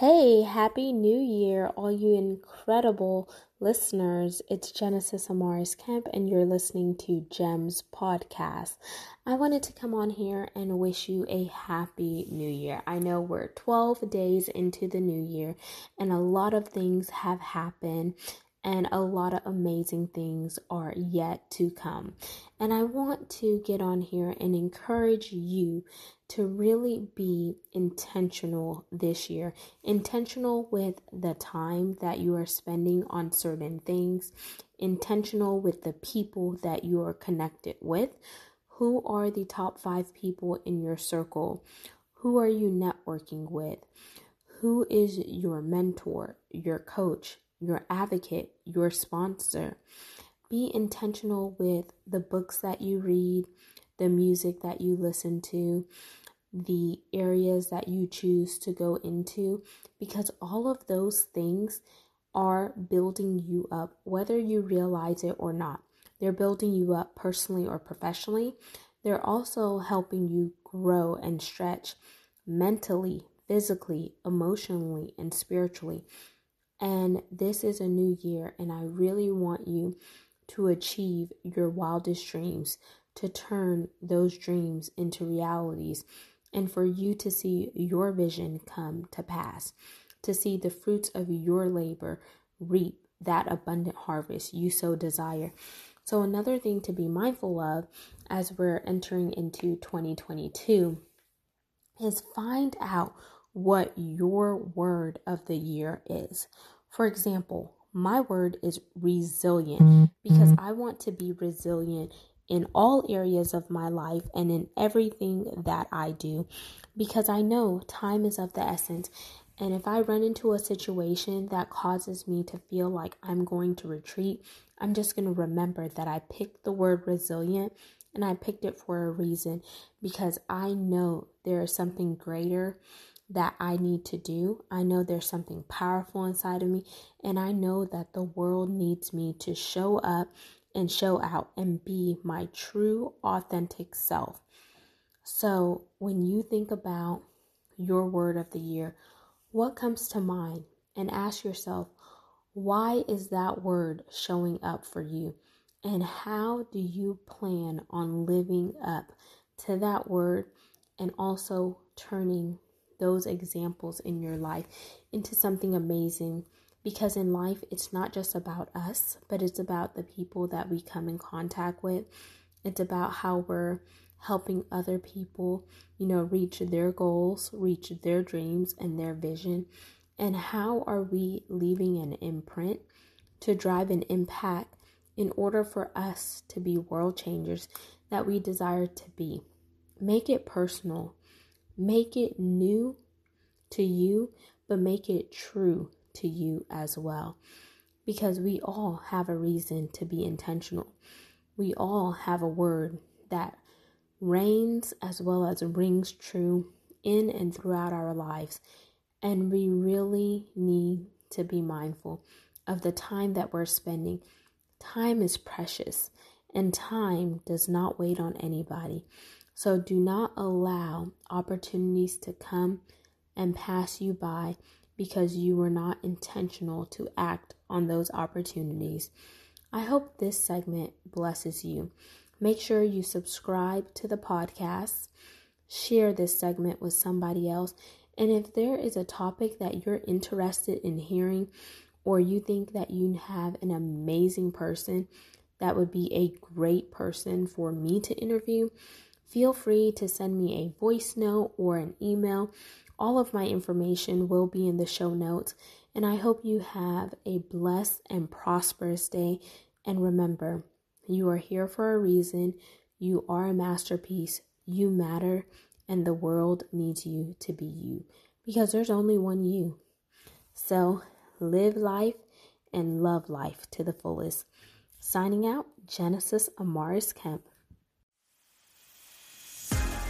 Hey, Happy New Year, all you incredible listeners. It's Genesis Amaris Kemp, and you're listening to GEMS Podcast. I wanted to come on here and wish you a happy new year. I know we're 12 days into the new year, and a lot of things have happened, and a lot of amazing things are yet to come. And I want to get on here and encourage you to really be intentional this year. Intentional with the time that you are spending on certain things, intentional with the people that you are connected with. Who are the top five people in your circle? Who are you networking with? Who is your mentor, your coach, your advocate, your sponsor. Be intentional with the books that you read, the music that you listen to, the areas that you choose to go into, because all of those things are building you up, whether you realize it or not. They're building you up personally or professionally. They're also helping you grow and stretch mentally, physically, emotionally, and spiritually. And this is a new year, and I really want you to achieve your wildest dreams, to turn those dreams into realities, and for you to see your vision come to pass, to see the fruits of your labor reap that abundant harvest you so desire. So, another thing to be mindful of as we're entering into 2022 is find out what your word of the year is. For example, my word is resilient because I want to be resilient in all areas of my life and in everything that I do because I know time is of the essence. And if I run into a situation that causes me to feel like I'm going to retreat, I'm just going to remember that I picked the word resilient and I picked it for a reason because I know there is something greater that I need to do. I know there's something powerful inside of me, and I know that the world needs me to show up and show out and be my true, authentic self. So, when you think about your word of the year, what comes to mind? And ask yourself, why is that word showing up for you? And how do you plan on living up to that word and also turning those examples in your life into something amazing because in life it's not just about us, but it's about the people that we come in contact with. It's about how we're helping other people, you know, reach their goals, reach their dreams and their vision. And how are we leaving an imprint to drive an impact in order for us to be world changers that we desire to be? Make it personal. Make it new to you, but make it true to you as well. Because we all have a reason to be intentional. We all have a word that reigns as well as rings true in and throughout our lives. And we really need to be mindful of the time that we're spending. Time is precious, and time does not wait on anybody. So do not allow opportunities to come and pass you by because you were not intentional to act on those opportunities. I hope this segment blesses you. Make sure you subscribe to the podcast, share this segment with somebody else, and if there is a topic that you're interested in hearing, or you think that you have an amazing person that would be a great person for me to interview, feel free to send me a voice note or an email. All of my information will be in the show notes, and I hope you have a blessed and prosperous day. And remember, you are here for a reason, you are a masterpiece, you matter, and the world needs you to be you because there's only one you. So live life and love life to the fullest. Signing out, Genesis Amaris Kemp.